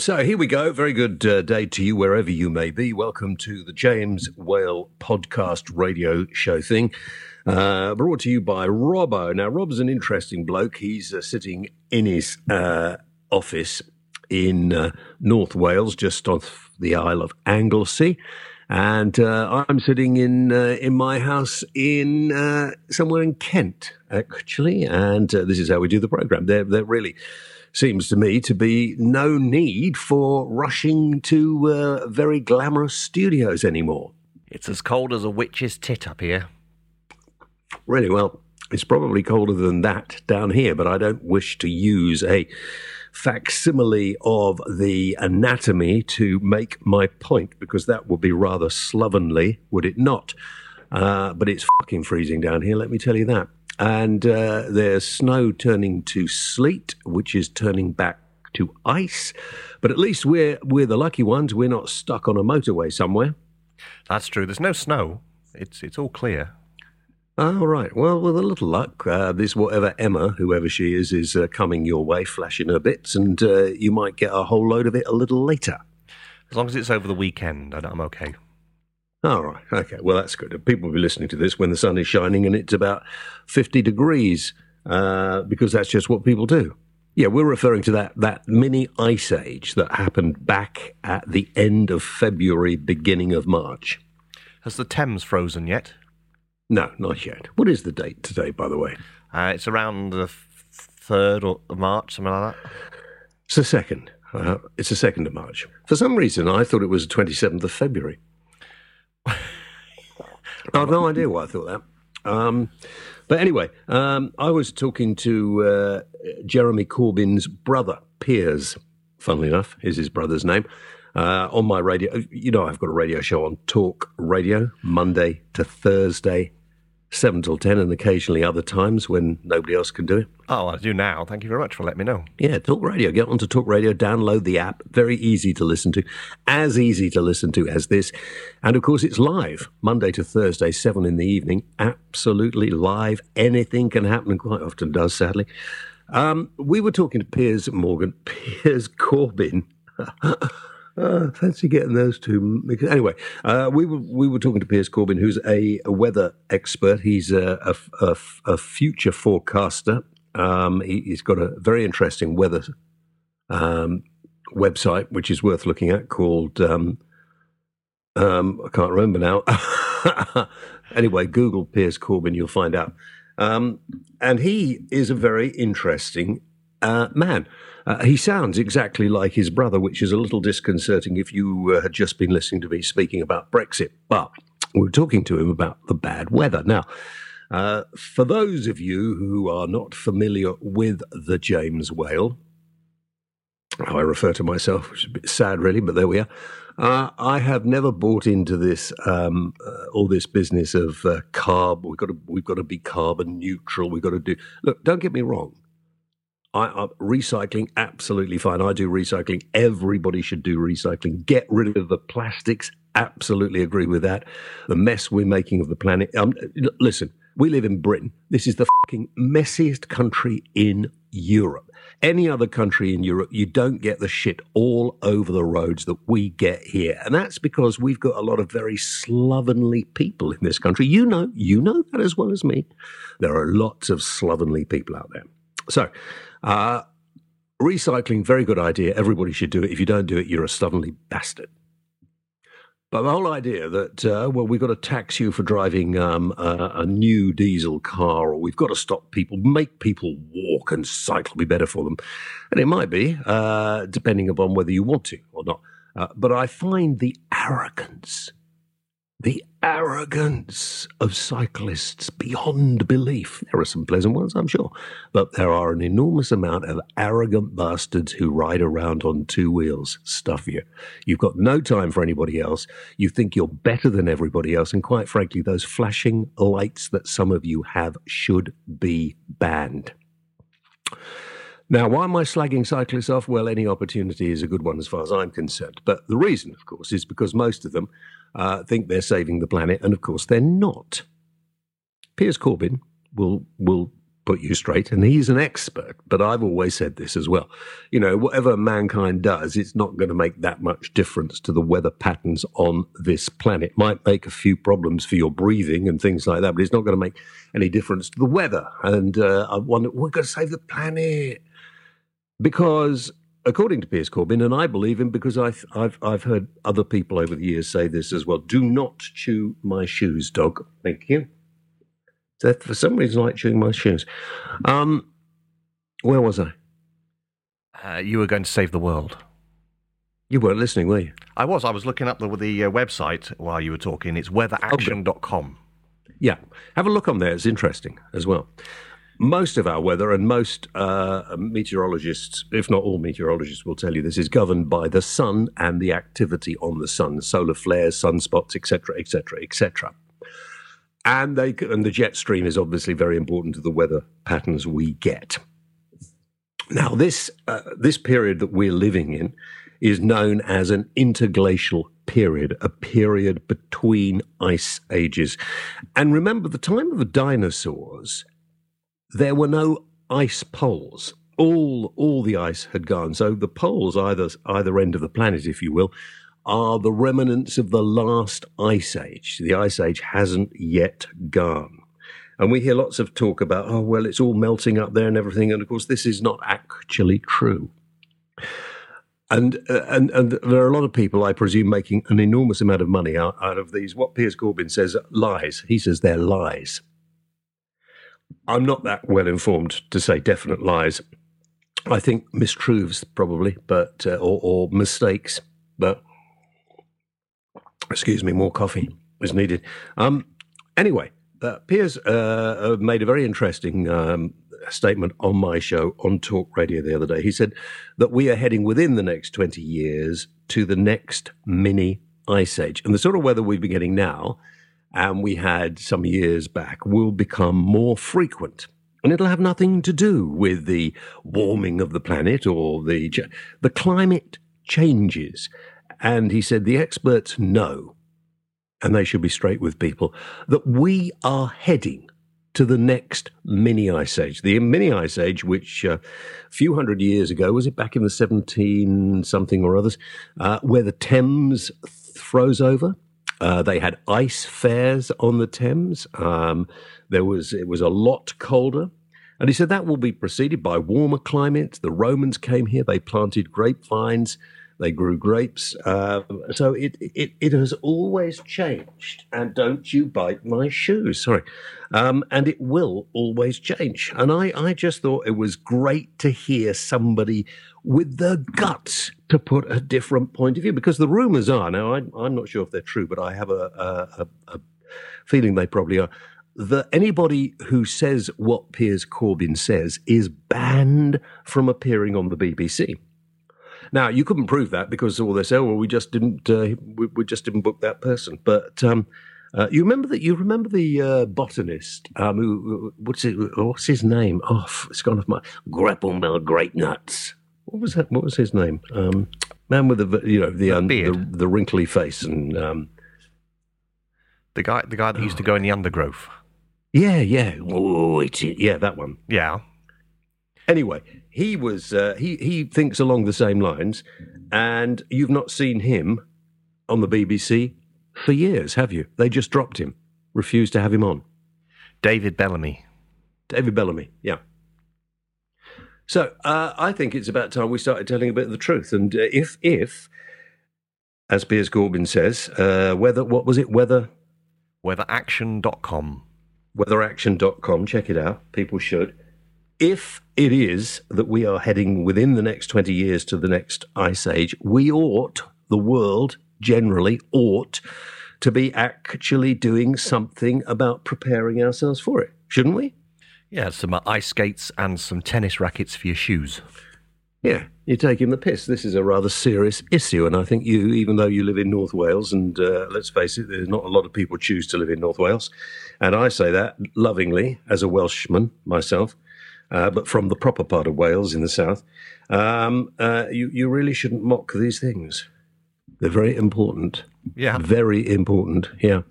Uh, so here we go. Very good uh, day to you, wherever you may be. Welcome to the James Whale podcast radio show thing, uh, brought to you by Robbo. Now, Rob's an interesting bloke. He's uh, sitting in his uh, office in uh, North Wales, just off the Isle of Anglesey. And I'm sitting in in my house in somewhere in Kent, actually. And this is how we do the program. They're they're really seems to me to be no need for rushing to uh, very glamorous studios anymore. It's as cold as a witch's tit up here. Really, well, it's probably colder than that down here, but I don't wish to use a facsimile of the anatomy to make my point because that would be rather slovenly, would it not? Uh, but it's fucking freezing down here, let me tell you that and uh, there's snow turning to sleet, which is turning back to ice. But at least we're we're the lucky ones. We're not stuck on a motorway somewhere. That's true. There's no snow. It's it's all clear. Oh, right. Well, with a little luck, uh, this whatever Emma, whoever she is, is uh, coming your way, flashing her bits, and uh, you might get a whole load of it a little later. As long as it's over the weekend, I'm okay. All right. Okay. Well, that's good. People will be listening to this when the sun is shining and it's about 50 degrees uh, because that's just what people do. Yeah, we're referring to that, that mini ice age that happened back at the end of February, beginning of March. Has the Thames frozen yet? No, not yet. What is the date today, by the way? Uh, it's around the 3rd of March, something like that. It's the 2nd. Uh, it's the 2nd of March. For some reason, I thought it was the 27th of February. I've no idea why I thought that. Um, but anyway, um, I was talking to uh, Jeremy Corbyn's brother, Piers, funnily enough, is his brother's name, uh, on my radio. You know, I've got a radio show on Talk Radio, Monday to Thursday 7 till 10 and occasionally other times when nobody else can do it. Oh, I do now. Thank you very much for letting me know. Yeah, Talk Radio. Get onto Talk Radio, download the app. Very easy to listen to. As easy to listen to as this. And of course, it's live Monday to Thursday, 7 in the evening. Absolutely live. Anything can happen, and quite often does, sadly. Um, we were talking to Piers Morgan, Piers Corbyn. Uh, fancy getting those two. Anyway, uh, we were we were talking to Piers Corbyn, who's a, a weather expert. He's a, a, a, future forecaster. Um, he, has got a very interesting weather um, website, which is worth looking at, called um, um I can't remember now. anyway, Google Piers Corbyn, you'll find out. Um, and he is a very interesting uh, man. Uh, he sounds exactly like his brother, which is a little disconcerting if you uh, had just been listening to me speaking about Brexit. But we are talking to him about the bad weather. Now, uh, for those of you who are not familiar with the James Whale, how I refer to myself, which is a bit sad, really, but there we are. Uh, I have never bought into this um, uh, all this business of uh, carb. We've got to we've got to be carbon neutral. We've got to do. Look, don't get me wrong. I, I, recycling absolutely fine. I do recycling. Everybody should do recycling. Get rid of the plastics. Absolutely agree with that. The mess we're making of the planet. Um, listen, we live in Britain. This is the fucking messiest country in Europe. Any other country in Europe, you don't get the shit all over the roads that we get here. And that's because we've got a lot of very slovenly people in this country. You know, you know that as well as me. There are lots of slovenly people out there. So, uh, recycling, very good idea. Everybody should do it. If you don't do it, you're a slovenly bastard. But the whole idea that, uh, well, we've got to tax you for driving um, a, a, new diesel car, or we've got to stop people, make people walk and cycle be better for them. And it might be, uh, depending upon whether you want to or not. Uh, but I find the arrogance the arrogance of cyclists beyond belief. There are some pleasant ones, I'm sure, but there are an enormous amount of arrogant bastards who ride around on two wheels, stuff you. You've got no time for anybody else. You think you're better than everybody else. And quite frankly, those flashing lights that some of you have should be banned. Now, why am I slagging cyclists off? Well, any opportunity is a good one as far as I'm concerned. But the reason, of course, is because most of them uh, think they're saving the planet, and of course they're not. Piers Corbyn will will put you straight, and he's an expert. But I've always said this as well. You know, whatever mankind does, it's not going to make that much difference to the weather patterns on this planet. Might make a few problems for your breathing and things like that, but it's not going to make any difference to the weather. And uh, I wonder, we're going to save the planet because according to Piers Corbyn, and I believe him because I've, I've, I've heard other people over the years say this as well do not chew my shoes, dog. Thank you. That for some reason I like chewing my shoes. Um, where was I? Uh, you were going to save the world. You weren't listening, were you? I was. I was looking up the, the uh, website while you were talking. It's weatheraction.com. Yeah. Have a look on there. It's interesting as well. Most of our weather and most uh, meteorologists, if not all meteorologists, will tell you this is governed by the sun and the activity on the sun, solar flares, sunspots, etc., etc., etc and they and the jet stream is obviously very important to the weather patterns we get. Now, this uh, this period that we're living in is known as an interglacial period, a period between ice ages. And remember, the time of the dinosaurs, there were no ice poles. All all the ice had gone. So the poles, either either end of the planet, if you will, are the remnants of the last ice age. The ice age hasn't yet gone. And we hear lots of talk about, oh, well, it's all melting up there and everything. And of course, this is not actually true. And, uh, and, and there are a lot of people, I presume, making an enormous amount of money out, out of these, what Piers Corbyn says, lies. He says they're lies. I'm not that well informed to say definite lies. I think mistruths, probably, but, uh, or, or mistakes. But excuse me, more coffee is needed. Um, anyway, uh, Piers uh, uh, made a very interesting um, statement on my show on Talk Radio the other day. He said that we are heading within the next 20 years to the next mini ice age. And the sort of weather we've been getting now, and we had some years back, will become more frequent. And it'll have nothing to do with the warming of the planet or the the climate changes. And he said the experts know, and they should be straight with people, that we are heading to the next mini ice age. The mini ice age, which uh, a few hundred years ago, was it back in the 17 something or others, uh, where the Thames froze over? Uh, they had ice fairs on the Thames. Um, there was it was a lot colder, and he said that will be preceded by warmer climates. The Romans came here; they planted grapevines. They grew grapes. Uh, so it, it, it has always changed. And don't you bite my shoes. Sorry. Um, and it will always change. And I, I just thought it was great to hear somebody with the guts to put a different point of view because the rumors are now, I, am not sure if they're true, but I have a, a, a feeling they probably are that anybody who says what Piers Corbyn says is banned from appearing on the BBC. Now you couldn't prove that because all they say, oh, well, we just didn't, uh, we, we, just didn't book that person. But um, uh, you remember that? You remember the uh, botanist? Um, who, what's it? What's his name? Oh, it's gone off my Greppelmel Great Nuts. What was that? What was his name? Um, man with the you know the um, the, the, wrinkly face and um, the guy the guy that used to go in the undergrowth. Yeah, yeah. Oh, it's yeah, that one. Yeah. Anyway, he was uh, he he thinks along the same lines, and you've not seen him on the BBC for years, have you? They just dropped him, refused to have him on. David Bellamy. David Bellamy, yeah. So uh, I think it's about time we started telling a bit of the truth. And uh, if if, as Piers Corbyn says, uh, whether what was it? Weather weatheraction.com. Weatheraction.com. Check it out. People should if it is that we are heading within the next 20 years to the next ice age, we ought, the world generally ought, to be actually doing something about preparing ourselves for it, shouldn't we? Yeah, some ice skates and some tennis rackets for your shoes. Yeah, you're taking the piss. This is a rather serious issue, and I think you, even though you live in North Wales, and uh, let's face it, there's not a lot of people choose to live in North Wales, and I say that lovingly as a Welshman myself uh, but from the proper part of Wales in the south, um, uh, you, you really shouldn't mock these things. They're very important. Yeah. Very important. Yeah.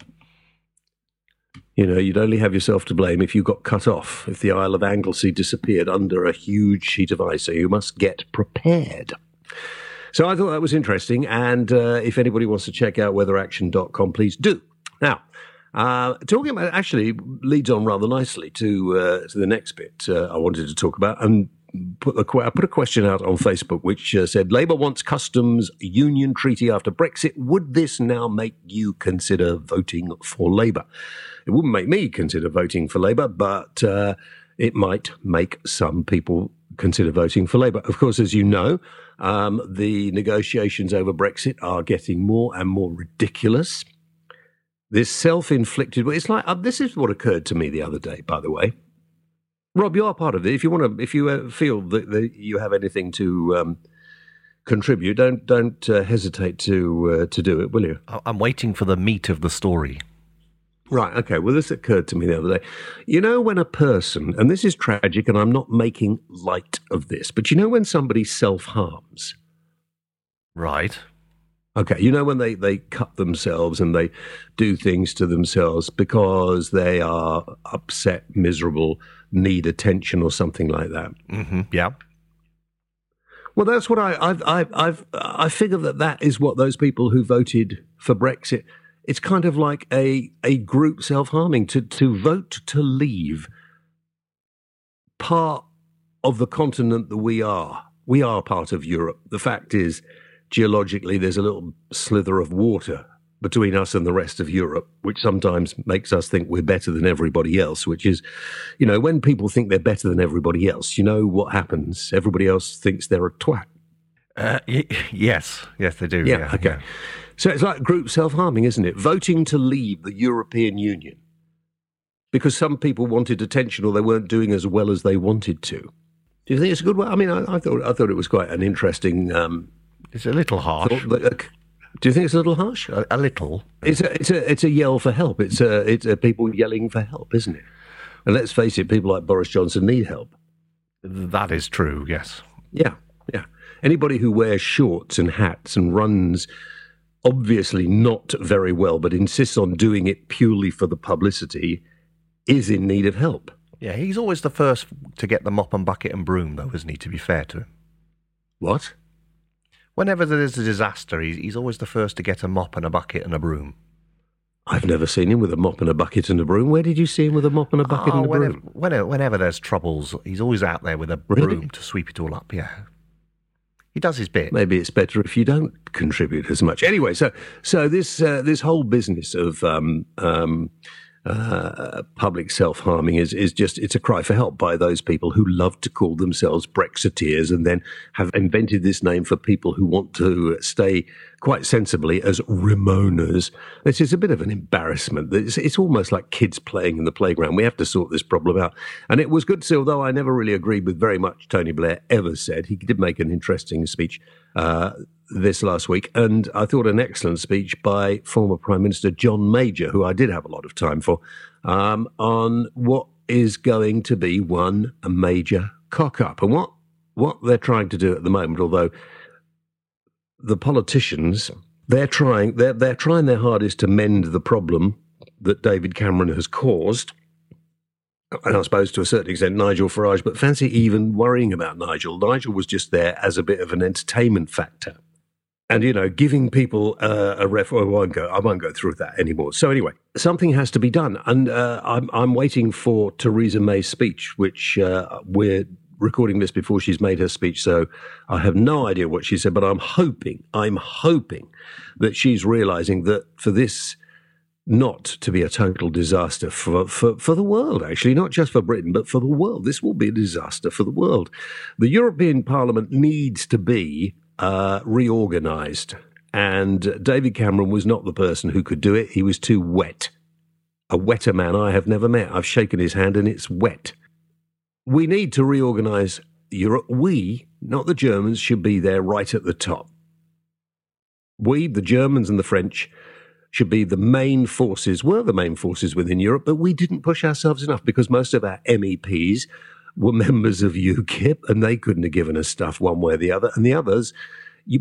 You know, you'd only have yourself to blame if you got cut off, if the Isle of Anglesey disappeared under a huge sheet of ice. So you must get prepared. So I thought that was interesting. And uh, if anybody wants to check out weatheraction.com, please do. Now, uh, talking about actually leads on rather nicely to uh, to the next bit uh, I wanted to talk about, and put a, I put a question out on Facebook which uh, said Labour wants customs union treaty after Brexit. Would this now make you consider voting for Labour? It wouldn't make me consider voting for Labour, but uh, it might make some people consider voting for Labour. Of course, as you know, um, the negotiations over Brexit are getting more and more ridiculous. This self-inflicted. It's like uh, this is what occurred to me the other day. By the way, Rob, you are part of it. If you want to, if you uh, feel that, that, you have anything to um, contribute, don't don't uh, hesitate to uh, to do it, will you? I'm waiting for the meat of the story. Right. Okay. Well, this occurred to me the other day. You know, when a person, and this is tragic, and I'm not making light of this, but you know, when somebody self harms. Right. Okay, you know when they, they cut themselves and they do things to themselves because they are upset, miserable, need attention or something like that. Mm-hmm. Yeah. Well, that's what I I've, I've, I've I figure that that is what those people who voted for Brexit. It's kind of like a a group self harming to to vote to leave part of the continent that we are. We are part of Europe. The fact is geologically, there's a little slither of water between us and the rest of Europe, which sometimes makes us think we're better than everybody else, which is, you know, when people think they're better than everybody else, you know what happens? Everybody else thinks they're a twat. Uh, y- yes, yes, they do. Yeah, yeah okay. yeah. So it's like group self harming, isn't it? Voting to leave the European Union because some people wanted attention or they weren't doing as well as they wanted to. Do you think it's a good way? I mean, I, I thought I thought it was quite an interesting um, It's a little harsh. thought, uh, do you think it's a little harsh? A, a little. It's a it's a it's a yell for help. It's a it's a people yelling for help, isn't it? And let's face it, people like Boris Johnson need help. That is true. Yes. Yeah, yeah. Anybody who wears shorts and hats and runs obviously not very well, but insists on doing it purely for the publicity, is in need of help. Yeah, he's always the first to get the mop and bucket and broom, though, isn't he? To be fair to him. What? Whenever there's a disaster, he's, he's always the first to get a mop and a bucket and a broom. I've never seen him with a mop and a bucket and a broom. Where did you see him with a mop and a bucket Oh, and a whenever, broom? whenever, whenever there's troubles, he's always out there with a Really? broom to sweep it all up. Yeah, he does his bit. Maybe it's better if you don't contribute as much. Anyway, so so this uh, this whole business of um, um, uh, public self harming is is just it's a cry for help by those people who love to call themselves Brexiteers and then have invented this name for people who want to stay quite sensibly as Remoaners. This is a bit of an embarrassment. It's, it's almost like kids playing in the playground. We have to sort this problem out. And it was good to see, although I never really agreed with very much Tony Blair ever said, he did make an interesting speech uh, this last week. And I thought an excellent speech by former Prime Minister John Major, who I did have a lot of time for, um, on what is going to be one major cock up. And what, what they're trying to do at the moment, although the politicians they're trying they're, they're trying their hardest to mend the problem that David Cameron has caused. And I suppose to a certain extent Nigel Farage, but fancy even worrying about Nigel. Nigel was just there as a bit of an entertainment factor. And you know, giving people uh, a ref. I won't go. I won't go through that anymore. So anyway, something has to be done, and uh, I'm I'm waiting for Theresa May's speech, which uh, we're recording this before she's made her speech, so I have no idea what she said, but I'm hoping, I'm hoping that she's realizing that for this not to be a total disaster for, for, for the world, actually, not just for Britain, but for the world. This will be a disaster for the world. The European Parliament needs to be uh, reorganized. And David Cameron was not the person who could do it. He was too wet. A wetter man I have never met. I've shaken his hand and it's wet. We need to reorganize Europe. We, not the Germans, should be there right at the top. We, the Germans and the French, should be the main forces, were the main forces within Europe, but we didn't push ourselves enough because most of our MEPs were members of UKIP and they couldn't have given us stuff one way or the other. And the others,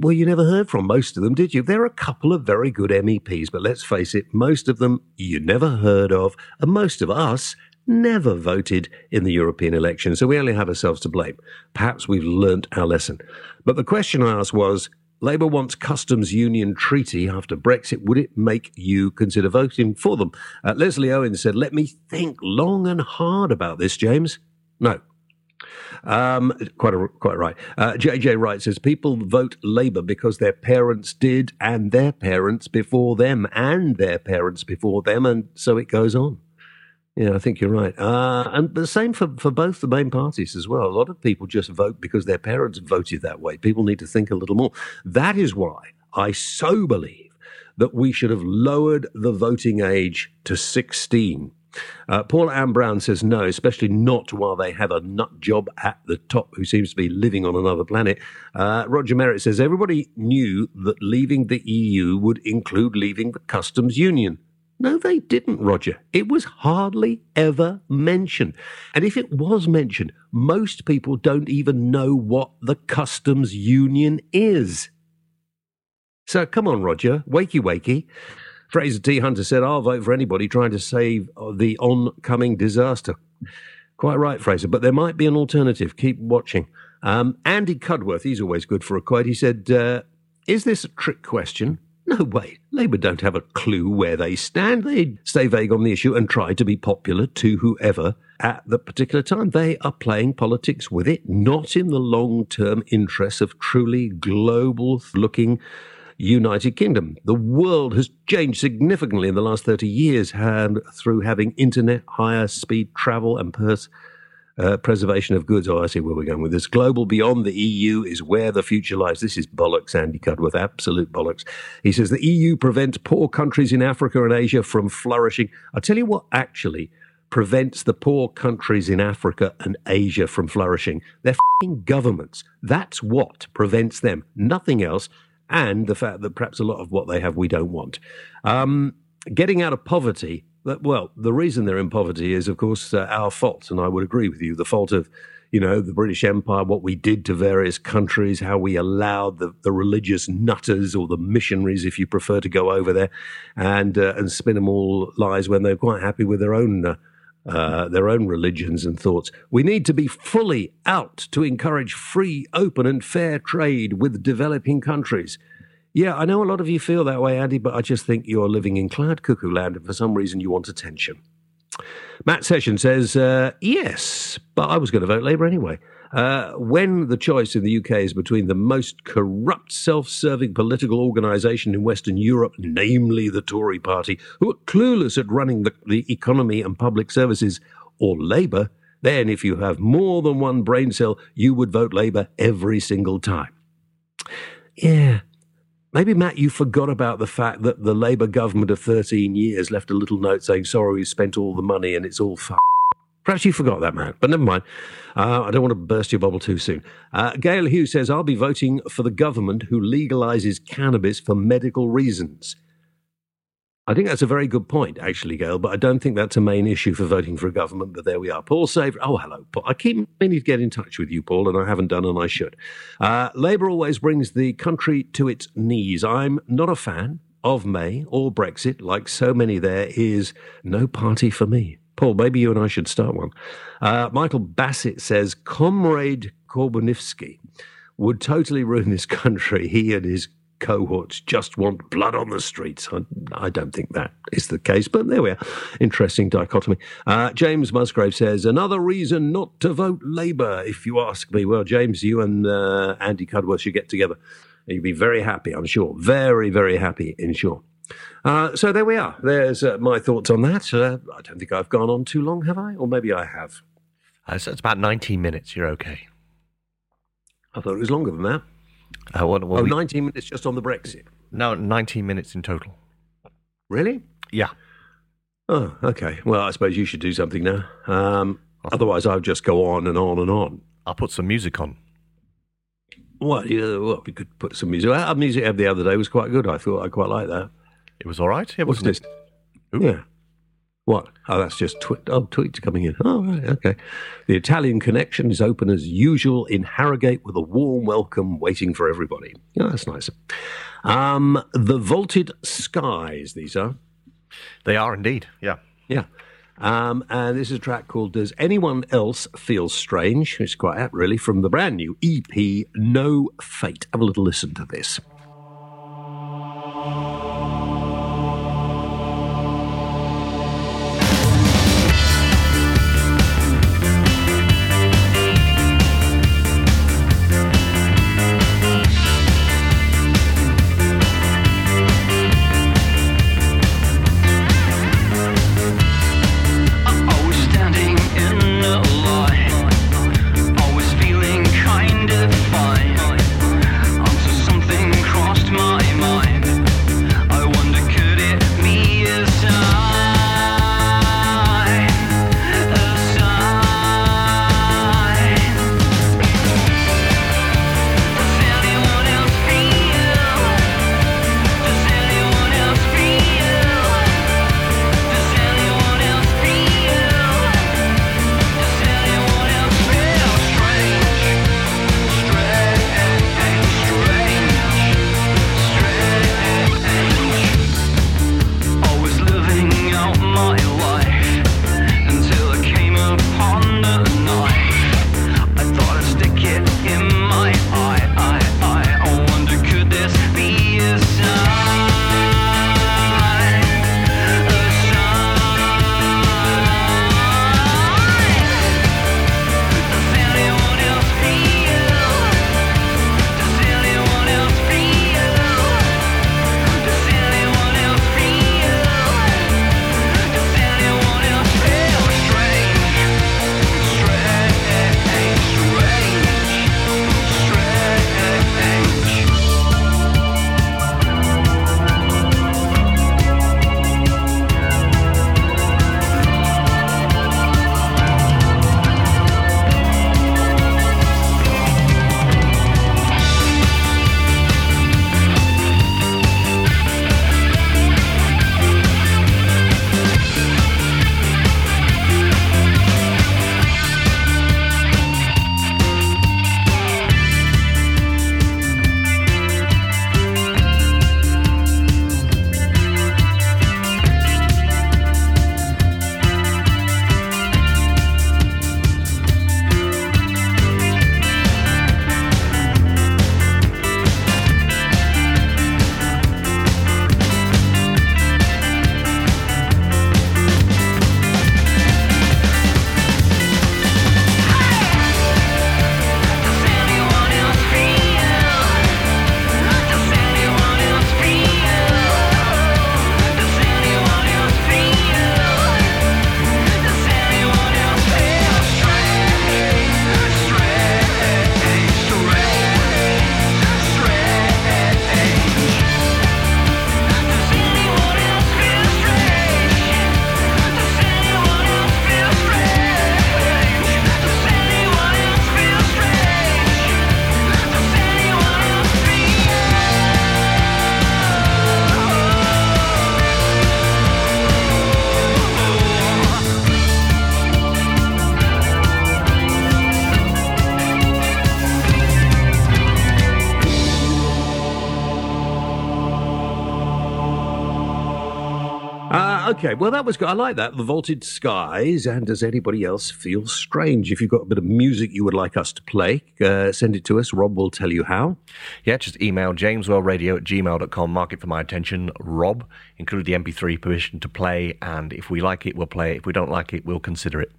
well, you never heard from most of them, did you? There are a couple of very good MEPs, but let's face it, most of them you never heard of, and most of us never voted in the European election, so we only have ourselves to blame. Perhaps we've learnt our lesson. But the question I asked was Labour wants customs union treaty after Brexit. Would it make you consider voting for them? Uh, Leslie Owen said, Let me think long and hard about this, James. No. Um, quite a, quite right. Uh, JJ Wright says people vote Labour because their parents did, and their parents before them, and their parents before them, and so it goes on. Yeah, I think you're right. Uh, and the same for, for both the main parties as well. A lot of people just vote because their parents voted that way. People need to think a little more. That is why I so believe that we should have lowered the voting age to 16. Uh, Paul Ann Brown says no, especially not while they have a nut job at the top who seems to be living on another planet. Uh, Roger Merritt says everybody knew that leaving the EU would include leaving the customs union. No, they didn't, Roger. It was hardly ever mentioned. And if it was mentioned, most people don't even know what the customs union is. So come on, Roger, wakey wakey. Fraser T. Hunter said, I'll vote for anybody trying to save the oncoming disaster. Quite right, Fraser, but there might be an alternative. Keep watching. Um, Andy Cudworth, he's always good for a quote. He said, uh, Is this a trick question? No way. Labour don't have a clue where they stand. They stay vague on the issue and try to be popular to whoever at the particular time. They are playing politics with it, not in the long term interests of truly global looking United Kingdom. The world has changed significantly in the last 30 years and through having internet, higher speed travel, and pers- uh, preservation of goods. Oh, I see where we're going with this. Global beyond the EU is where the future lies. This is bollocks, Andy Cudworth, absolute bollocks. He says the EU prevents poor countries in Africa and Asia from flourishing. I'll tell you what actually prevents the poor countries in Africa and Asia from flourishing. Their governments. That's what prevents them. Nothing else. And the fact that perhaps a lot of what they have we don't want. Um, getting out of poverty well, the reason they're in poverty is, of course, uh, our fault, and I would agree with you. The fault of, you know, the British Empire, what we did to various countries, how we allowed the, the religious nutters or the missionaries, if you prefer, to go over there and uh, and spin them all lies when they're quite happy with their own. Uh, uh, their own religions and thoughts. We need to be fully out to encourage free, open, and fair trade with developing countries. Yeah, I know a lot of you feel that way, Andy, but I just think you're living in cloud cuckoo land and for some reason you want attention. Matt Session says, uh, yes, but I was going to vote Labour anyway. Uh, when the choice in the UK is between the most corrupt, self serving political organisation in Western Europe, namely the Tory party, who are clueless at running the, the economy and public services, or Labour, then if you have more than one brain cell, you would vote Labour every single time. Yeah, Maybe, Matt, you forgot about the fact that the Labour government of 13 years left a little note saying, sorry, we spent all the money and it's all f. Perhaps you forgot that, Matt, but never mind. Uh, I don't want to burst your bubble too soon. Uh, Gail Hughes says, I'll be voting for the government who legalises cannabis for medical reasons. I think that's a very good point, actually, Gail, but I don't think that's a main issue for voting for a government. But there we are. Paul Saver. Oh, hello, Paul. I keep meaning to get in touch with you, Paul, and I haven't done, and I should. Uh, Labour always brings the country to its knees. I'm not a fan of May or Brexit. Like so many, there is no party for me. Paul, maybe you and I should start one. Uh, Michael Bassett says Comrade Korbunivsky would totally ruin this country. He and his cohorts just want blood on the streets. I, I, don't think that is the case, but there we are. Interesting dichotomy. Uh, James Musgrave says, another reason not to vote Labour, if you ask me. Well, James, you and uh, Andy Cudworth should get together. You'd be very happy, I'm sure. Very, very happy, in short. Uh, so there we are. There's uh, my thoughts on that. Uh, I don't think I've gone on too long, have I? Or maybe I have. Uh, so it's about 19 minutes. You're okay. I thought it was longer than that. Uh, what, what oh, we, 19 minutes just on the Brexit. No, 19 minutes in total. Really? Yeah. Oh, okay. Well, I suppose you should do something now. Um, otherwise, I'll just go on and on and on. I'll put some music on. Well, yeah, well, we could put some music. Our music the other day was quite good. I thought I quite like that. It was all right. Yeah, wasn't What's it? Yeah. What? Oh, that's just tweet. Oh, tweets coming in. Oh, right, okay. The Italian connection is open as usual in Harrogate with a warm welcome waiting for everybody. Yeah, that's nice. Um, the Vaulted Skies, these are. They are indeed. Yeah. Yeah. Um, and this is a track called Does Anyone Else Feel Strange? It's quite apt, really, from the brand new EP No Fate. Have a little listen to this. Okay, well, that was good. I like that. The Vaulted Skies. And does anybody else feel strange? If you've got a bit of music you would like us to play, uh, send it to us. Rob will tell you how. Yeah, just email jameswhaleradio at gmail.com. Mark it for my attention. Rob, include the MP3 permission to play. And if we like it, we'll play it. If we don't like it, we'll consider it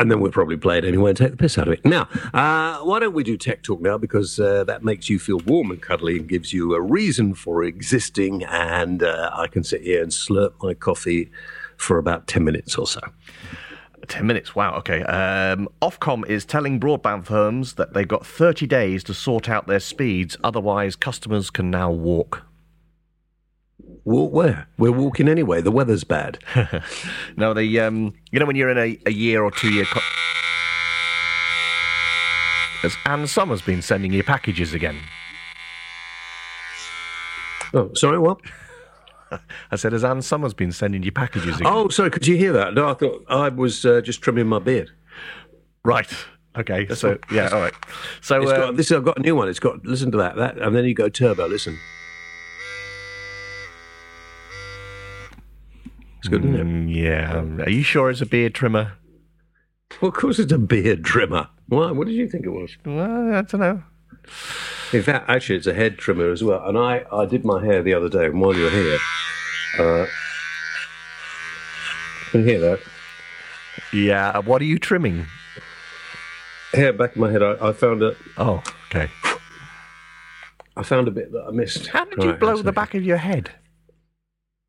and then we'll probably play it anyway and take the piss out of it. Now, uh, why don't we do Tech Talk now? Because uh, that makes you feel warm and cuddly and gives you a reason for existing. And uh, I can sit here and slurp my coffee for about 10 minutes or so. 10 minutes, wow, okay. Um, Ofcom is telling broadband firms that they've got 30 days to sort out their speeds, otherwise, customers can now walk. Walk where? We're walking anyway. The weather's bad. no, the um, you know when you're in a, a year or two year. Co- Has Ann Summers been sending you packages again? Oh, sorry, what? I said, has Ann Summers been sending you packages? Again? Oh, sorry, could you hear that? No, I thought I was uh, just trimming my beard. right. Okay. so yeah. All right. So It's uh, got, this I've got a new one. It's got listen to that, that, and then you go turbo. Listen, it's good, isn't it? mm, yeah. Are you sure it's a beard trimmer? Well, of course, it's a beard trimmer. Why? What did you think it was? Well, I don't know. In fact, actually, it's a head trimmer as well. And I, I did my hair the other day, and while you were here, uh, can you hear that? Yeah. uh, What are you trimming? Hair back of my head. I, I found a, Oh, okay. I found a bit that I missed. How did you Right, blow that's the okay. back of your head?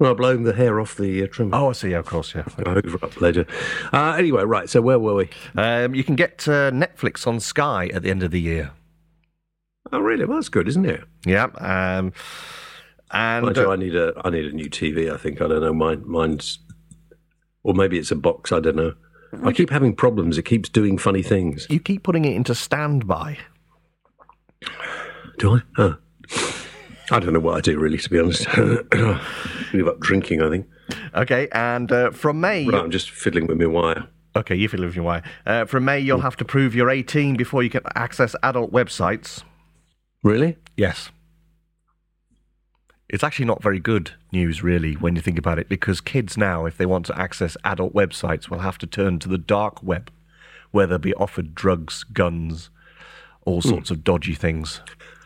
Well, I blown the hair off the uh, trimmer. Oh, I see. Of course, yeah. I'll up later. Uh, anyway, right. So where were we? Um, you can get uh, Netflix on Sky at the end of the year. Oh, really? Well, that's good, isn't it? Yeah. Um, and you, uh, I need a I need a new TV. I think I don't know. Mine mine's, or maybe it's a box. I don't know. I keep having problems. It keeps doing funny things. you keep putting it into standby. Do I? Huh. I don't know what I do really, to be honest. Give up drinking. I think. Okay. And uh, from May, Right, I'm just fiddling with my wire. okay, you fiddling with your wire. Uh, from May, you'll have to prove you're 18 before you can access adult websites. Really? Yes. It's actually not very good news, really, when you think about it, because kids now, if they want to access adult websites, will have to turn to the dark web, where they'll be offered drugs, guns, all sorts of dodgy things.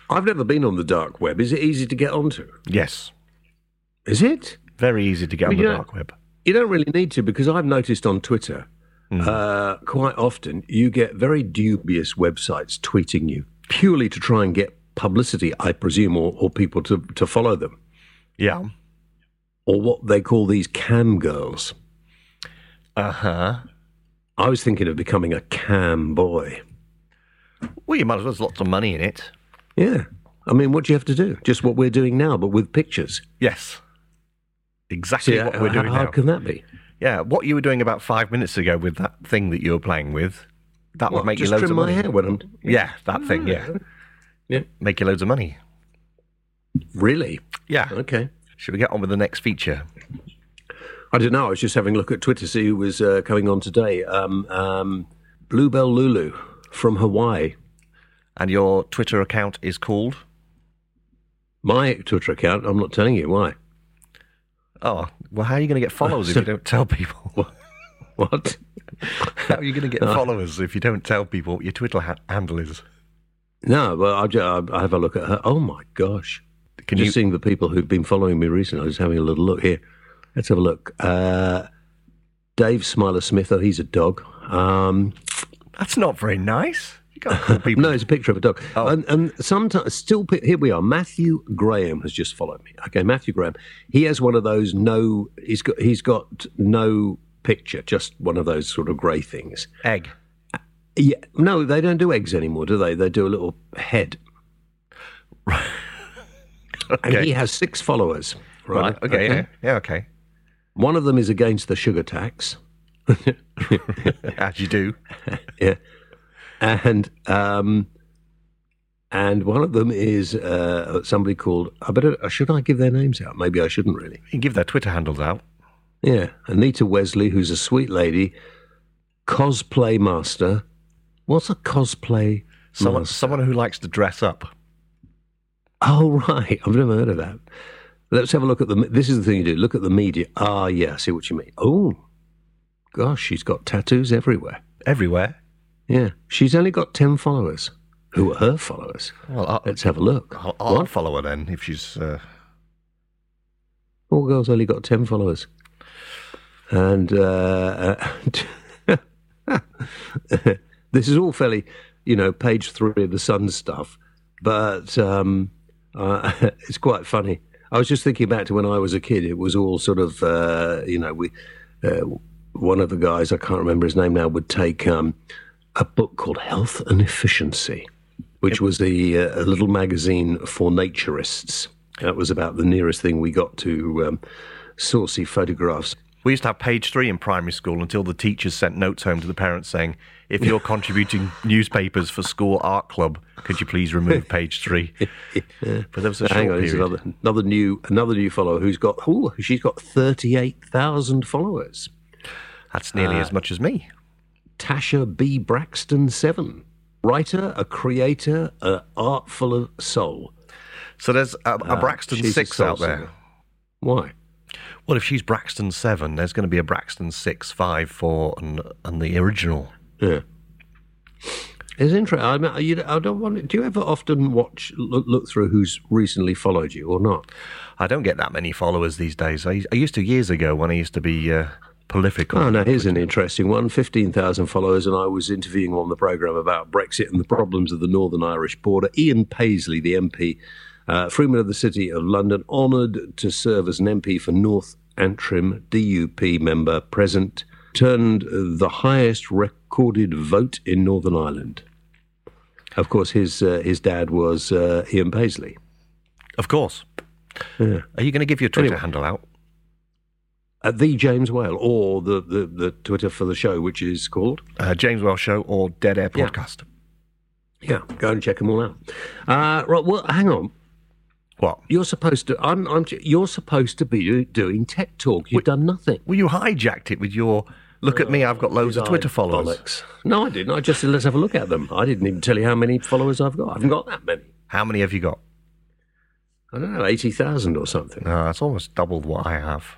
I've never been on the dark web. Is it easy to get onto? Yes, Is it? very easy to get on the dark web. You don't really need to because I've noticed on Twitter uh, quite often you get very dubious websites tweeting you purely to try and get publicity, I presume, or, or people to, to follow them, Yeah. or what they call these cam girls. Uh huh. I was thinking of becoming a cam boy. Well, you might as well. There's lots of money in it. Yeah. I mean, what do you have to do? Just what we're doing now, but with pictures. Yes. Exactly what how, we're doing how now. hard can that be? Yeah, what you were doing about five minutes ago with that thing that you were playing with, that would make you just loads trim of my money. hair when I'm. Yeah, that thing. Yeah, Yeah. make you loads of money. Really? Yeah. Okay. Should we get on with the next feature? I don't know. I was just having a look at Twitter, to see who was uh, coming on today. Um, um, Bluebell Lulu from Hawaii. And your Twitter account is called? My Twitter account, I'm not telling you why. Oh, well, how are you going to get followers if you don't tell people? What? How are you going to get followers if you don't tell people what your Twitter ha- handle is? No, well, I, ju- I have a look at her. Oh my gosh. Can just you? seeing the people who've been following me recently. I was having a little look here. Let's have a look. Uh, Dave Smiler Smith, oh, he's a dog. Um, That's not very nice. You can't call people. no, it's a picture of a dog. Oh. And, and sometimes, still, here we are. Matthew Graham has just followed me. Okay, Matthew Graham. He has one of those no, he's got, he's got no picture, just one of those sort of grey things. Egg. Yeah, no, they don't do eggs anymore, do they? They do a little head. And Okay. he has six followers. Right. Right. Okay. Yeah. yeah. Okay. One of them is against the sugar tax. As you do. yeah. And um, and one of them is uh, somebody called. I better. Should I give their names out? Maybe I shouldn't really. You can give their Twitter handles out. Yeah, Anita Wesley, who's a sweet lady, cosplay master. What's a cosplay Someone, master? someone who likes to dress up. Oh, right. I've never heard of that. Let's have a look at the. This is the thing you do. Look at the media. Ah, yeah. I see what you mean. Oh, gosh, she's got tattoos everywhere. Everywhere. Yeah, she's only got ten followers. Who are her followers? Well, I'll, Let's have a look. I'll, I'll follow her then if she's. Uh, Poor girl's only got ten followers. And uh, uh, this is all fairly, you know, page three of the Sun stuff, but um, uh, it's quite funny. I was just thinking back to when I was a kid. It was all sort of, uh, you know, we. Uh, one of the guys, I can't remember his name now, would take um, a book called Health and Efficiency, which was a, uh, a little magazine for naturists. That was about the nearest thing we got to um, saucy photographs. We used to have page three in primary school until the teachers sent notes home to the parents saying, if you're contributing newspapers for school art club, could you please remove page three? But there was a Hang on, period. another, another new another new follower who's got oh she's got thirty eight thousand followers. That's nearly Uh, as much as me. Tasha B Braxton seven, writer, a creator, a artful of soul. So there's a, a Braxton uh, she's a 6 out there. singer. Why? Well, if she's Braxton 7, there's going to be a Braxton 6, 5, 4, and, and the original. Yeah. It's interesting. I, mean, you, I don't want. Do you ever often watch look, look through who's recently followed you or not? I don't get that many followers these days. I, I used to years ago when I used to be uh, prolific. Oh, no, here's an interesting one 15,000 followers, and I was interviewing on the programme about Brexit and the problems of the Northern Irish border. Ian Paisley, the MP, uh, Freeman of the City of London, honoured to serve as an MP for North Antrim, DUP member present, turned the highest recorded vote in Northern Ireland. Of course, his uh, his dad was uh, Ian Paisley. Of course. Yeah. Are you going to give your Twitter Anyway. handle out? At the James Whale, or the, the, the Twitter for the show, which is called Uh, James Whale Show or Dead Air Podcast? Yeah, go and check them all out. Uh, right, well, hang on. What? You're supposed to. I'm. I'm. You're supposed to be doing tech talk. You've done nothing. Well, you hijacked it with your. Look at me, I've got loads of Twitter followers. Bollocks. No, I didn't. I just said let's have a look at them. I didn't even tell you how many followers I've got. I haven't got that many. How many have you got? I don't know, eighty thousand or something. No, that's almost doubled what I have.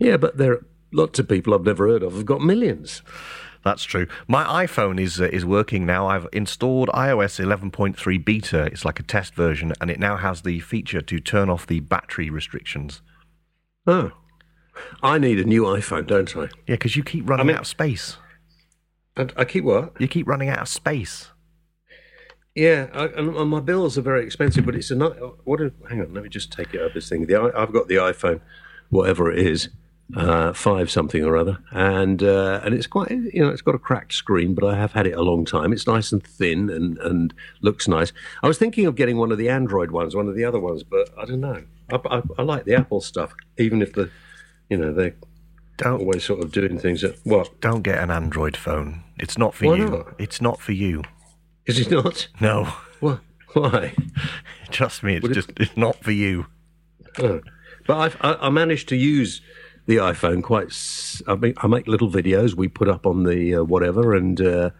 Yeah, but there are lots of people I've never heard of have got millions. That's true. My iPhone is uh, is working now. I've installed iOS 11.3 beta. It's like a test version, and it now has the feature to turn off the battery restrictions. Oh, I need a new iPhone, don't I? Yeah, because you keep running mean- out of space. And I keep what? You keep running out of space. Yeah, I, and my bills are very expensive, but it's a nice. What? A, hang on, let me just take it up this thing. The I've got the iPhone, whatever it is, uh, five something or other, and uh, and it's quite you know it's got a cracked screen, but I have had it a long time. It's nice and thin and and looks nice. I was thinking of getting one of the Android ones, one of the other ones, but I don't know. I, I, I like the Apple stuff, even if the you know they're Don't always sort of doing things that what don't get an Android phone. It's not for Why you. not? It's not for you. is it not? No, What? Why? trust me. It's Would it- just it's not for you. Oh. But I've, I, I managed to use the iPhone quite. I, mean, I make little videos we put up on the uh, whatever, and uh,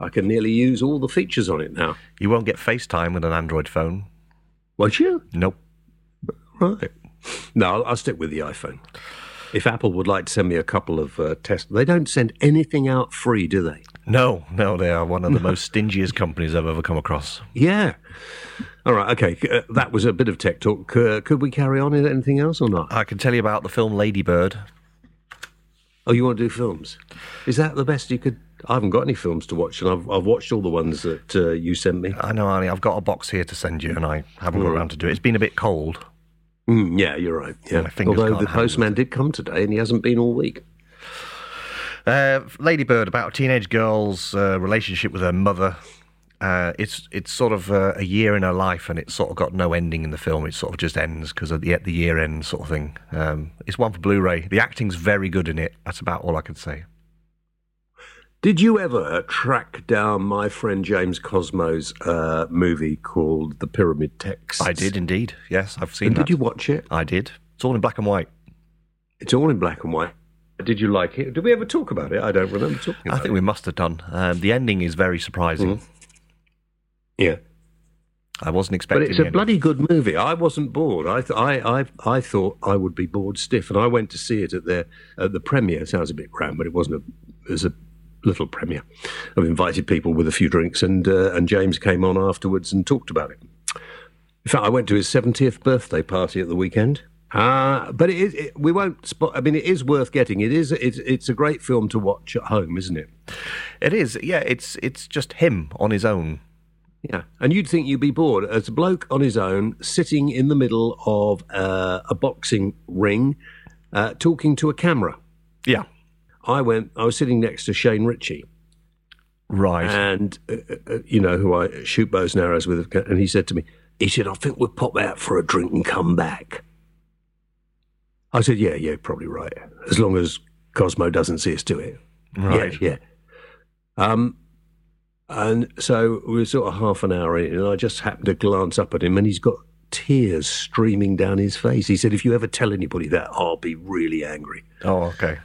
I can nearly use all the features on it now. You won't get FaceTime with an Android phone. Won't you? Nope. Right. No, I'll, I'll stick with the iPhone. If Apple would like to send me a couple of uh, tests, they don't send anything out free, do they? No, no, they are one of the most stingiest companies I've ever come across. Yeah. All right. Okay. Uh, that was a bit of tech talk. Uh, could we carry on? Anything else or not? I can tell you about the film Ladybird. Oh, you want to do films? Is that the best you could? I haven't got any films to watch, and I've, I've watched all the ones that uh, you sent me. I know, Arnie, I've got a box here to send you, and I haven't got around to do it. It's been a bit cold. Mm, yeah, you're right. Yeah. Although the postman did come today, and he hasn't been all week. Uh, Ladybird, about a teenage girl's uh, relationship with her mother. Uh, it's it's sort of uh, a year in her life, and it's sort of got no ending in the film. It sort of just ends because of the the year end sort of thing. Um, it's one for Blu-ray. The acting's very good in it. That's about all I can say. Did you ever track down my friend James Cosmo's uh, movie called The Pyramid Text? I did indeed. Yes, I've seen And that. did you watch it? I did. It's all in black and white. It's all in black and white. Did you like it? Did we ever talk about it? I don't remember talking I think it. we must have done. Um, the ending is very surprising. Yeah. I wasn't expecting. But it's a bloody good movie. I wasn't bored. I, th- I, I, I thought I would be bored stiff, and I went to see it at the at the premiere. It sounds a bit grand, but it wasn't. A, it was a little premiere. I've invited people with a few drinks, and uh, and James came on afterwards and talked about it. In fact, I went to his seventieth birthday party at the weekend. Uh, but it is, it, we won't. Spot, I mean, it is worth getting. It is. It's, it's a great film to watch at home, isn't it? It is. Yeah, it's it's just him on his own. Yeah, and you'd think you'd be bored as a bloke on his own, sitting in the middle of uh, a boxing ring, uh, talking to a camera. Yeah. I went. I was sitting next to Shane Richie, Right. and uh, uh, you know who I shoot bows and arrows with, and he said to me, he said, "I think we'll pop out for a drink and come back." I said, yeah, yeah, probably right. As long as Cosmo doesn't see us do it. Right. Yeah, yeah. Um, and so we were sort of half an hour in, and I just happened to glance up at him, and he's got tears streaming down his face. He said, if you ever tell anybody that, I'll be really angry. Oh, okay.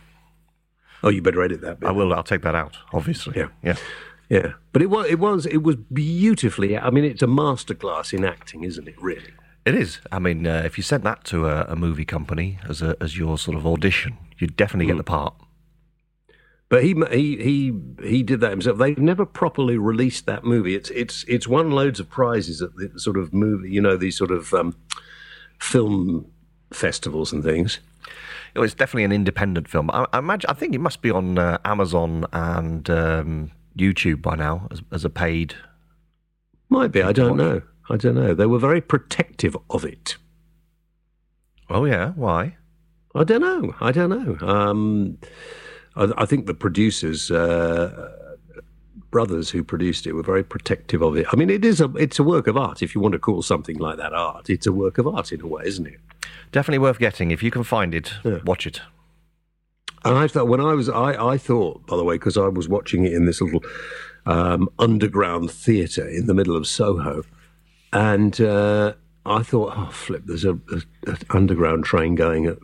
Oh, you better edit that bit. I will. I'll take that out. Obviously. Yeah. Yeah. Yeah, but it was it was it was beautifully. I mean, it's a masterclass in acting, isn't it? Really. It is. I mean, uh, if you sent that to a, a movie company as a, as your sort of audition, you'd definitely get the part. But he he he he did that himself. They've never properly released that movie. It's it's it's won loads of prizes at the sort of movie, you know, these sort of um, film festivals and things. It was definitely an independent film. I, I imagine. I think it must be on uh, Amazon and um, YouTube by now as, as a paid. Might be. I don't know. I don't know. They were very protective of it. Oh yeah. Why? I don't know. I don't know. Um, I, I think the producers, uh, brothers who produced it, were very protective of it. I mean, it is a it's a work of art. If you want to call something like that art, it's a work of art in a way, isn't it? Definitely worth getting if you can find it. Watch it. And I thought when I was, I, I thought, by the way, because I was watching it in this little um, underground theatre in the middle of Soho, and uh, I thought, oh flip, there's a, a, a underground train going at,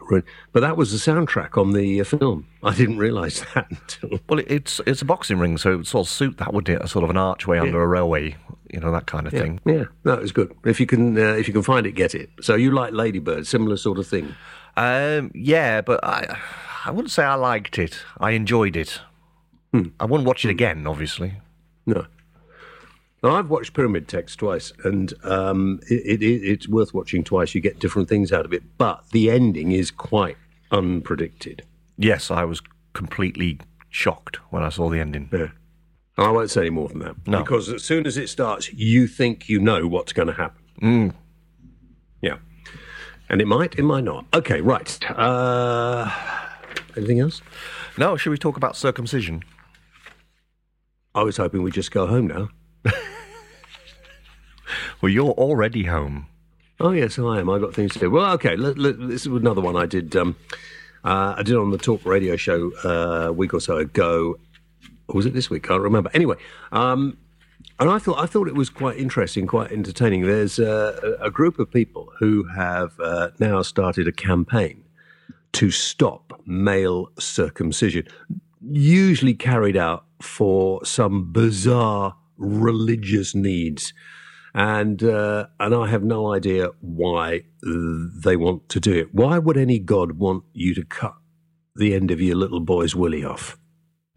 but that was the soundtrack on the uh, film. I didn't realise that until. Well, it- it's it's a boxing ring, so it would sort of suit that, wouldn't it? A sort of an archway under a railway, you know, that kind of thing. Yeah, no, it was good. If you can, uh, if you can find it, get it. So you like Ladybird, similar sort of thing. Um, yeah, but I I wouldn't say I liked it. I enjoyed it. I wouldn't watch it again, obviously. No. Now, I've watched Pyramid Text twice, and um, it, it, it's worth watching twice. You get different things out of it, but the ending is quite unpredicted. Yes, I was completely shocked when I saw the ending. Yeah. I won't say any more than that. No. Because as soon as it starts, you think you know what's going to happen. Mm. Yeah. And it might, it might not. Okay, right. Uh, anything else? No, should we talk about circumcision? I was hoping we'd just go home now. Well, you're already home. Oh yes, I am. I've got things to do. Well, okay. Let, let, this is another one I did. Um, uh, I did on the talk radio show uh, a week or so ago. Or was it this week? Can't remember. Anyway, um, and I thought I thought it was quite interesting, quite entertaining. There's uh, a group of people who have uh, now started a campaign to stop male circumcision, usually carried out for some bizarre religious needs. And uh, and I have no idea why they want to do it. Why would any god want you to cut the end of your little boy's willy off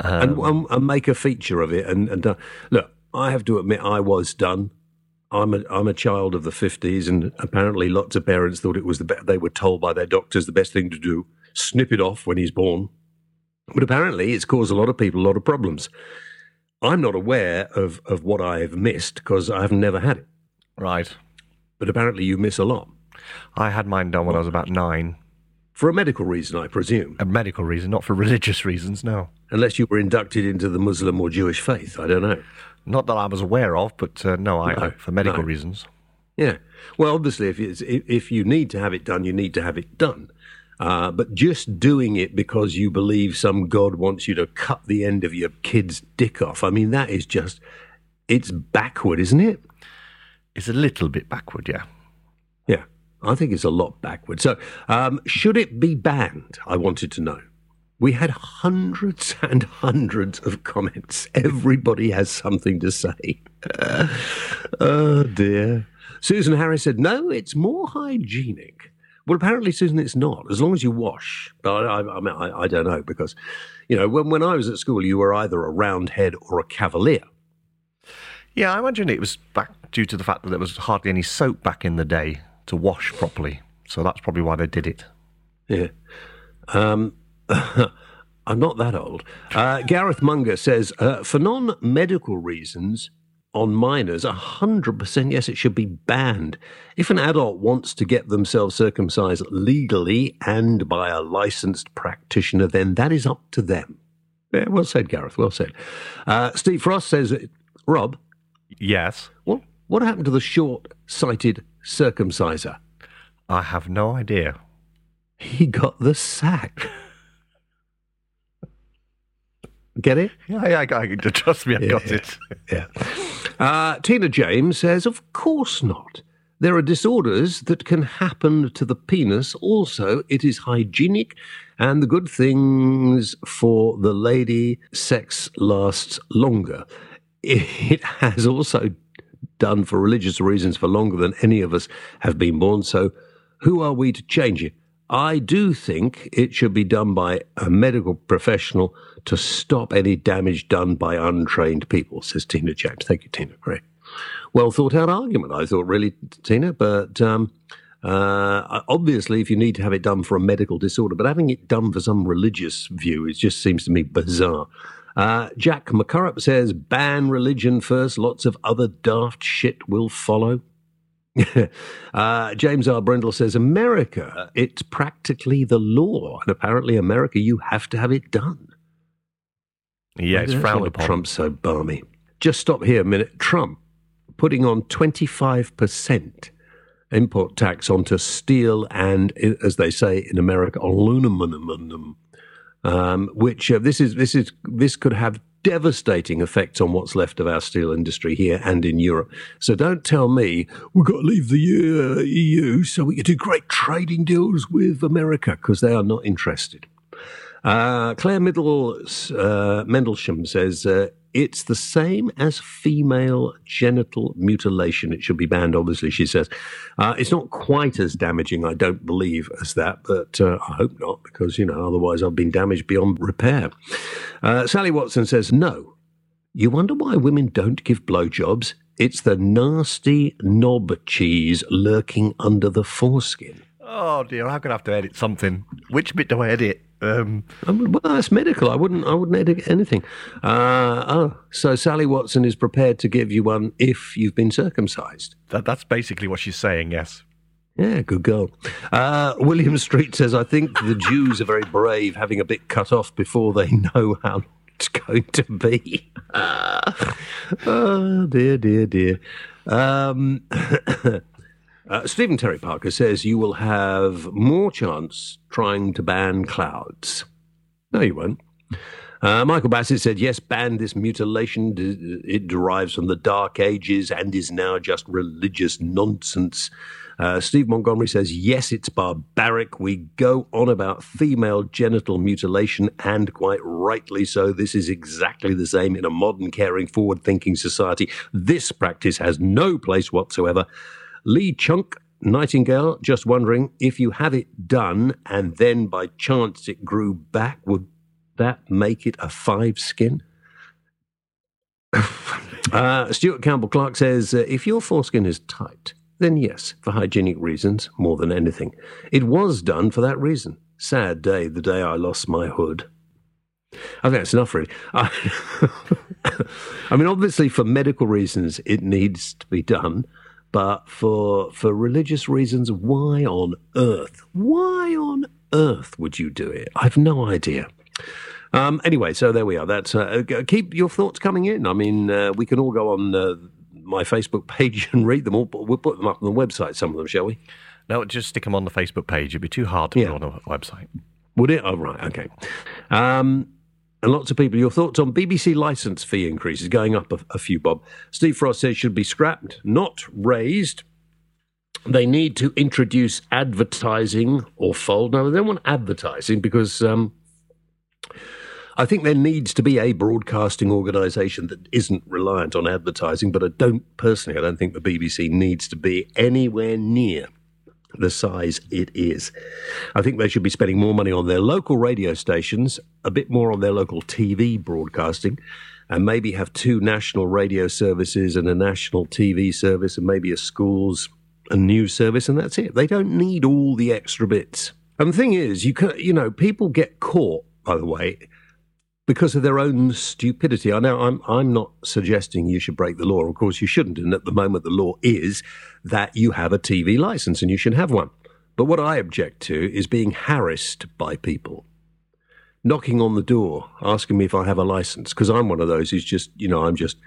and, and, and make a feature of it? And, and uh, look, I have to admit, I was done. I'm a I'm a child of the fifties, and apparently, lots of parents thought it was the be- they were told by their doctors the best thing to do: snip it off when he's born. But apparently, it's caused a lot of people a lot of problems. I'm not aware of, of what I have missed because I've never had it. Right. But apparently, you miss a lot. I had mine done when I was about nine. For a medical reason, I presume. A medical reason, not for religious reasons, no. Unless you were inducted into the Muslim or Jewish faith. I don't know. Not that I was aware of, but uh, no, I, No, for medical no. reasons. Yeah. Well, obviously, if if you need to have it done, you need to have it done. Uh, but just doing it because you believe some god wants you to cut the end of your kid's dick off, I mean, that is just, it's backward, isn't it? It's a little bit backward, yeah. Yeah. I think it's a lot backward. So, um, should it be banned? I wanted to know. We had hundreds and hundreds of comments. Everybody has something to say. oh, dear. Susan Harris said, no, it's more hygienic. Well, apparently, Susan, it's not, as long as you wash. But I, I, I, mean, I, I don't know, because, you know, when, when I was at school, you were either a roundhead or a cavalier. Yeah, I imagine it was back due to the fact that there was hardly any soap back in the day to wash properly. So that's probably why they did it. Yeah. Um, I'm not that old. Uh, Gareth Munger says uh, for non medical reasons on minors, 100% yes, it should be banned. If an adult wants to get themselves circumcised legally and by a licensed practitioner, then that is up to them. Yeah, well said, Gareth. Well said. Uh, Steve Frost says, Rob, Yes. what, what happened to the short sighted circumciser? I have no idea. he got the sack. Get it? Yeah, yeah, I. Trust me, I got yeah. it. Yeah. Uh, Tina James says, Of course not. There are disorders that can happen to the penis. Also, it is hygienic, and the good things for the lady, sex lasts longer. It has also done for religious reasons for longer than any of us have been born. So, who are we to change it? I do think it should be done by a medical professional to stop any damage done by untrained people, says Tina James. Thank you, Tina. Great. Well thought out argument, I thought, really, Tina. But um, uh, obviously, if you need to have it done for a medical disorder, but having it done for some religious view, it just seems to me bizarre. Uh, Jack McCurrup says, ban religion first, lots of other daft shit will follow. uh, James R. Brindle says, America, it's practically the law. And apparently, America, you have to have it done. Yeah, it's frowned upon. Trump's so barmy. Just stop here a minute. Trump putting on 25% import tax onto steel and, as they say in America, aluminum, um, which uh, this is this is this could have devastating effects on what's left of our steel industry here and in Europe. So don't tell me we've got to leave the uh, EU so we can do great trading deals with America because they are not interested. Uh, Claire Middle, uh, Mendelsham says uh, it's the same as female genital mutilation. It should be banned, obviously, she says. Uh, it's not quite as damaging, I don't believe, as that, but uh, I hope not, because, you know, otherwise I've been damaged beyond repair. Uh, Sally Watson says, no. You wonder why women don't give blowjobs? It's the nasty knob cheese lurking under the foreskin. Oh dear, I'm gonna have to edit something. Which bit do I edit? Um, Um, well, that's medical. I wouldn't. I wouldn't edit anything. Uh, oh, so Sally Watson is prepared to give you one if you've been circumcised. that, that's basically what she's saying. Yes. Yeah, good girl. Uh, William Street says, "I think the Jews are very brave, having a bit cut off before they know how it's going to be." oh dear, dear, dear. Um, Uh, Stephen Terry Parker says you will have more chance trying to ban clouds. No, you won't. Uh, Michael Bassett said, yes, ban this mutilation. It derives from the Dark Ages and is now just religious nonsense. Uh, Steve Montgomery says, yes, it's barbaric. We go on about female genital mutilation, and quite rightly so. This is exactly the same in a modern, caring, forward thinking society. This practice has no place whatsoever. Lee Chunk Nightingale, just wondering if you have it done and then by chance it grew back, would that make it a five skin? uh, Stuart Campbell Clark says uh, if your foreskin is tight, then yes, for hygienic reasons more than anything. It was done for that reason. Sad day, the day I lost my hood. I think that's enough, really. I, I mean, obviously, for medical reasons, it needs to be done. But for for religious reasons, why on earth? Why on earth would you do it? I've no idea. Um, anyway, so there we are. That's uh, keep your thoughts coming in. I mean, uh, we can all go on uh, my Facebook page and read them all. But we'll put them up on the website. Some of them, shall we? No, just stick them on the Facebook page. It'd be too hard to Yeah. put on a website. Would it? Oh, right. Okay. Um, and lots of people, your thoughts on BBC licence fee increases going up a, a few, Bob. Steve Frost says should be scrapped, not raised. They need to introduce advertising or fold. No, they don't want advertising because um, I think there needs to be a broadcasting organisation that isn't reliant on advertising. But I don't personally, I don't think the BBC needs to be anywhere near the size it is. I think they should be spending more money on their local radio stations, a bit more on their local TV broadcasting, and maybe have two national radio services and a national TV service, and maybe a schools and news service, and that's it. They don't need all the extra bits. And the thing is, you can, you know, people get caught. By the way, because of their own stupidity. I know I'm I'm not suggesting you should break the law. Of course, you shouldn't. And at the moment, the law is that you have a TV license and you should have one. But what I object to is being harassed by people, knocking on the door, asking me if I have a license. Because I'm one of those who's just, you know, I'm just,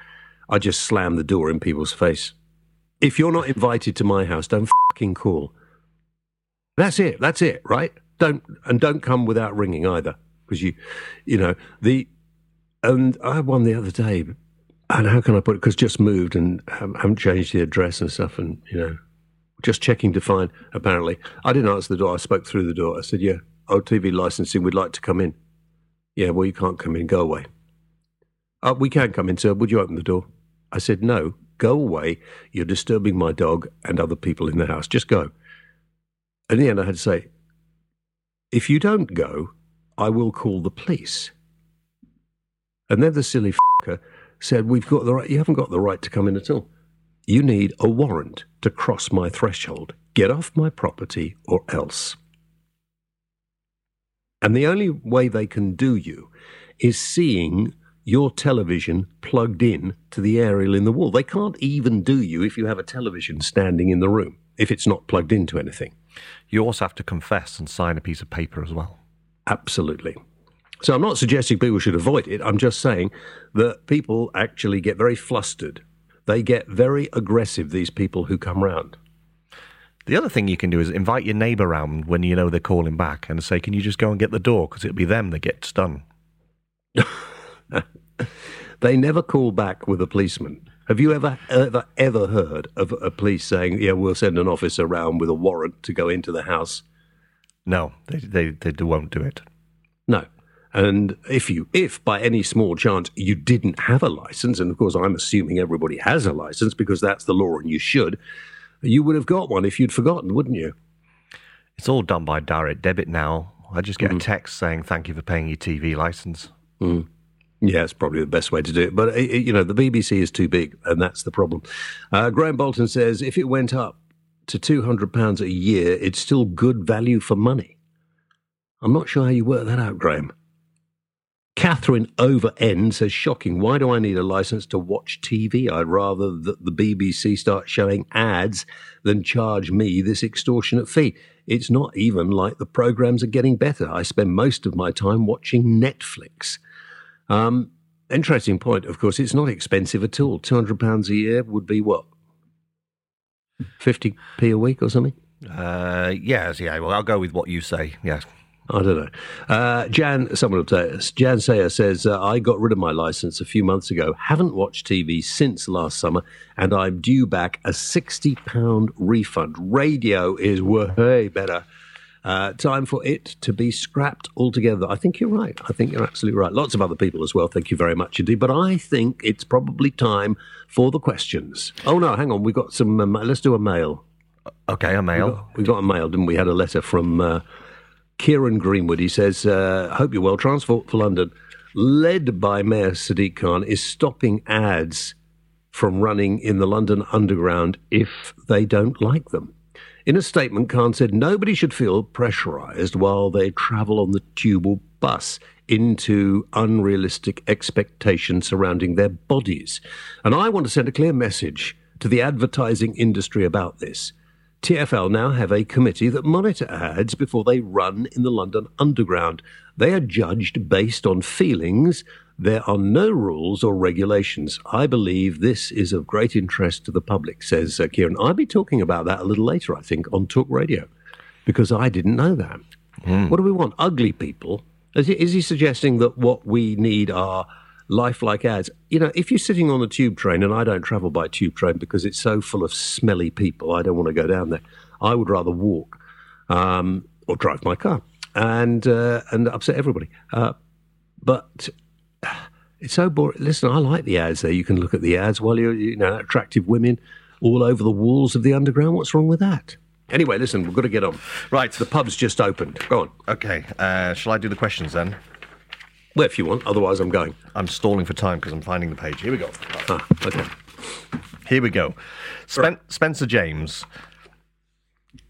I just slam the door in people's face. If you're not invited to my house, don't fucking call. That's it. That's it, right? Don't and don't come without ringing either, because you, you know the. And I had one the other day, and how can I put it? Because just moved and haven't changed the address and stuff, and you know, just checking to find. Apparently, I didn't answer the door. I spoke through the door. I said, "Yeah, OTV licensing. We'd like to come in." Yeah, well, you can't come in. Go away. Uh, we can come in, sir. Would you open the door? I said, No, go away. You're disturbing my dog and other people in the house. Just go. In the end, I had to say, If you don't go, I will call the police. And then the silly fucker said, We've got the right, you haven't got the right to come in at all. You need a warrant to cross my threshold. Get off my property or else. And the only way they can do you is seeing your television plugged in to the aerial in the wall. They can't even do you if you have a television standing in the room, if it's not plugged into anything. You also have to confess and sign a piece of paper as well. Absolutely. So I'm not suggesting people should avoid it. I'm just saying that people actually get very flustered. They get very aggressive, these people who come round. The other thing you can do is invite your neighbour round when you know they're calling back and say, Can you just go and get the door? Because it'll be them that gets done. they never call back with a policeman. Have you ever, ever, ever heard of a police saying, "Yeah, we'll send an officer around with a warrant to go into the house"? No, they they they won't do it. And if you, if by any small chance you didn't have a license, and of course I'm assuming everybody has a license because that's the law and you should, you would have got one if you'd forgotten, wouldn't you? It's all done by direct debit now. I just get mm-hmm. a text saying thank you for paying your TV license. Mm. Yeah, it's probably the best way to do it. But, you know, the BBC is too big, and that's the problem. Uh, Graham Bolton says if it went up to £200 a year, it's still good value for money. I'm not sure how you work that out, Graham. Catherine Over says, shocking. Why do I need a license to watch TV? I'd rather that the BBC start showing ads than charge me this extortionate fee. It's not even like the programs are getting better. I spend most of my time watching Netflix. Um, interesting point, of course, it's not expensive at all. £200 a year would be what? 50p a week or something? Uh, yes, yeah. Well, I'll go with what you say. Yes. I don't know. Uh, Jan, someone us. Jan Sayer says, uh, I got rid of my license a few months ago, haven't watched TV since last summer, and I'm due back a £60 refund. Radio is way better uh, time for it to be scrapped altogether. I think you're right. I think you're absolutely right. Lots of other people as well. Thank you very much indeed. But I think it's probably time for the questions. Oh no, hang on. We've got some. Um, let's do a mail. Okay, a mail. We got, we got a mail, didn't we? Had a letter from uh, Kieran Greenwood. He says, uh, "Hope you're well. Transport for London, led by Mayor Sadiq Khan, is stopping ads." From running in the London Underground if they don't like them. In a statement, Khan said nobody should feel pressurized while they travel on the tube or bus into unrealistic expectations surrounding their bodies. And I want to send a clear message to the advertising industry about this. TFL now have a committee that monitor ads before they run in the London Underground. They are judged based on feelings there are no rules or regulations. I believe this is of great interest to the public, says uh, Kieran. I'll be talking about that a little later, I think, on Talk Radio, because I didn't know that. Mm. What do we want? Ugly people? Is he, is he suggesting that what we need are lifelike ads? You know, if you're sitting on the tube train, and I don't travel by tube train because it's so full of smelly people, I don't want to go down there. I would rather walk um, or drive my car and uh, and upset everybody. Uh, but it's so boring. Listen, I like the ads there. You can look at the ads while you're, you know, attractive women all over the walls of the underground. What's wrong with that? Anyway, listen, we've got to get on. Right. The pub's just opened. Go on. Okay. Uh, shall I do the questions then? Well, if you want. Otherwise, I'm going. I'm stalling for time because I'm finding the page. Here we go. Ah, okay. Here we go. Spen- Spencer James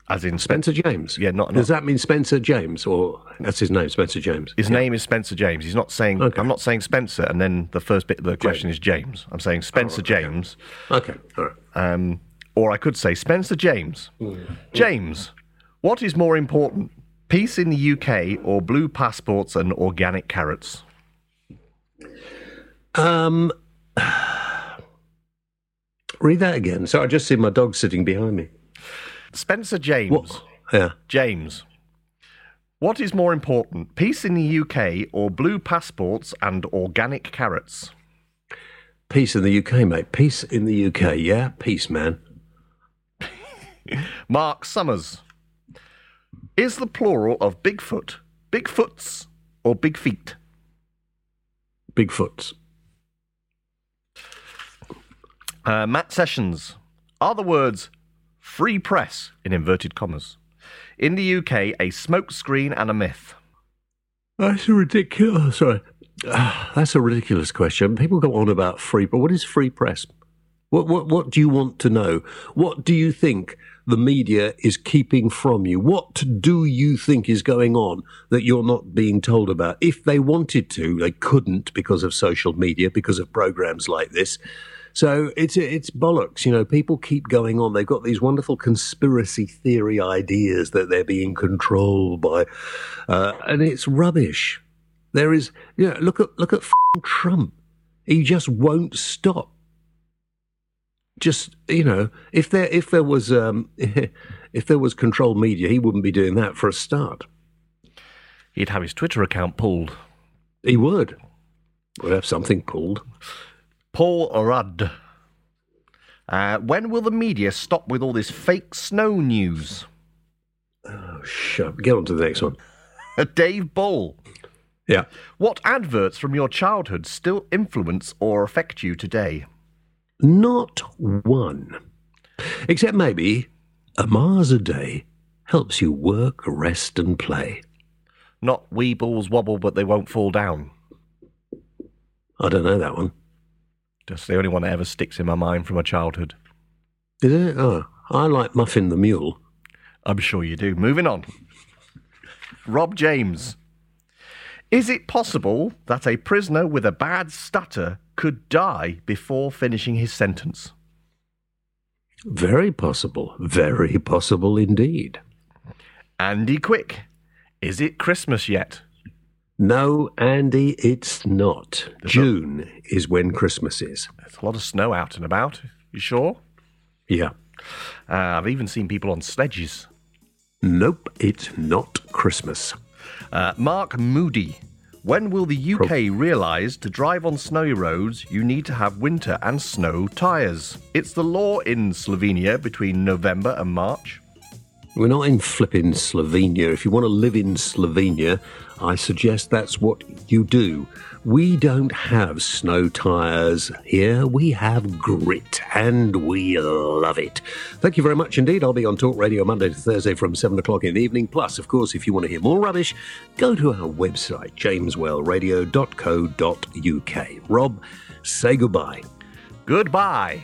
as in Spencer James. Yeah, not, not, Does that mean Spencer James, or that's his name, Spencer James? His name is Spencer James. He's not saying. Okay. I'm not saying Spencer, and then the first bit of the question is James. I'm saying Spencer oh, okay. James. Okay, all right. Um, or I could say Spencer James. Mm. James, what is more important, peace in the UK or blue passports and organic carrots? Um. Read that again. So I just see my dog sitting behind me. Spencer James. What? Yeah. James. What is more important, peace in the UK or blue passports and organic carrots? Peace in the UK, mate. Peace in the UK. Yeah, peace, man. Mark Summers. Is the plural of Bigfoot Bigfoots or Big Feet? Bigfoots. Uh, Matt Sessions. Are the words free press, in inverted commas, in the UK a smokescreen and a myth? That's a ridiculous. Sorry, Ah, that's a ridiculous question. People go on about free, but what is free press? What what what do you want to know? What do you think the media is keeping from you? What do you think is going on that you're not being told about? If they wanted to, they couldn't because of social media, because of programs like this. So it's it's bollocks. You know, people keep going on. They've got these wonderful conspiracy theory ideas that they're being controlled by, uh, and it's rubbish. There is, you know, look at look at Trump. He just won't stop. Just you know, if there if there was um, if there was controlled media, he wouldn't be doing that for a start. He'd have his Twitter account pulled. He would. Would have something pulled. Paul Rudd. Uh, when will the media stop with all this fake snow news? Oh, shut. Get on to the next one. Dave Bull. Yeah. What adverts from your childhood still influence or affect you today? Not one. Except maybe a Mars a day helps you work, rest, and play. Not Weebles wobble, but they won't fall down. I don't know that one. Just the only one that ever sticks in my mind from my childhood. Is it? Oh, I like Muffin the Mule. I'm sure you do. Moving on. Rob James. Is it possible that a prisoner with a bad stutter could die before finishing his sentence? Very possible. Very possible indeed. Andy Quick. Is it Christmas yet? No, Andy, it's not. June is when Christmas is. There's a lot of snow out and about. You sure? Yeah. Uh, I've even seen people on sledges. Nope, it's not Christmas. Uh, Mark Moody. When will the UK realise to drive on snowy roads you need to have winter and snow tyres? It's the law in Slovenia between November and March. We're not in flipping Slovenia. If you want to live in Slovenia, I suggest that's what you do. We don't have snow tyres here. We have grit, and we love it. Thank you very much indeed. I'll be on Talk Radio Monday to Thursday from 7 o'clock in the evening. Plus, of course, if you want to hear more rubbish, go to our website, jameswhaleradio.co.uk. Rob, say goodbye. Goodbye.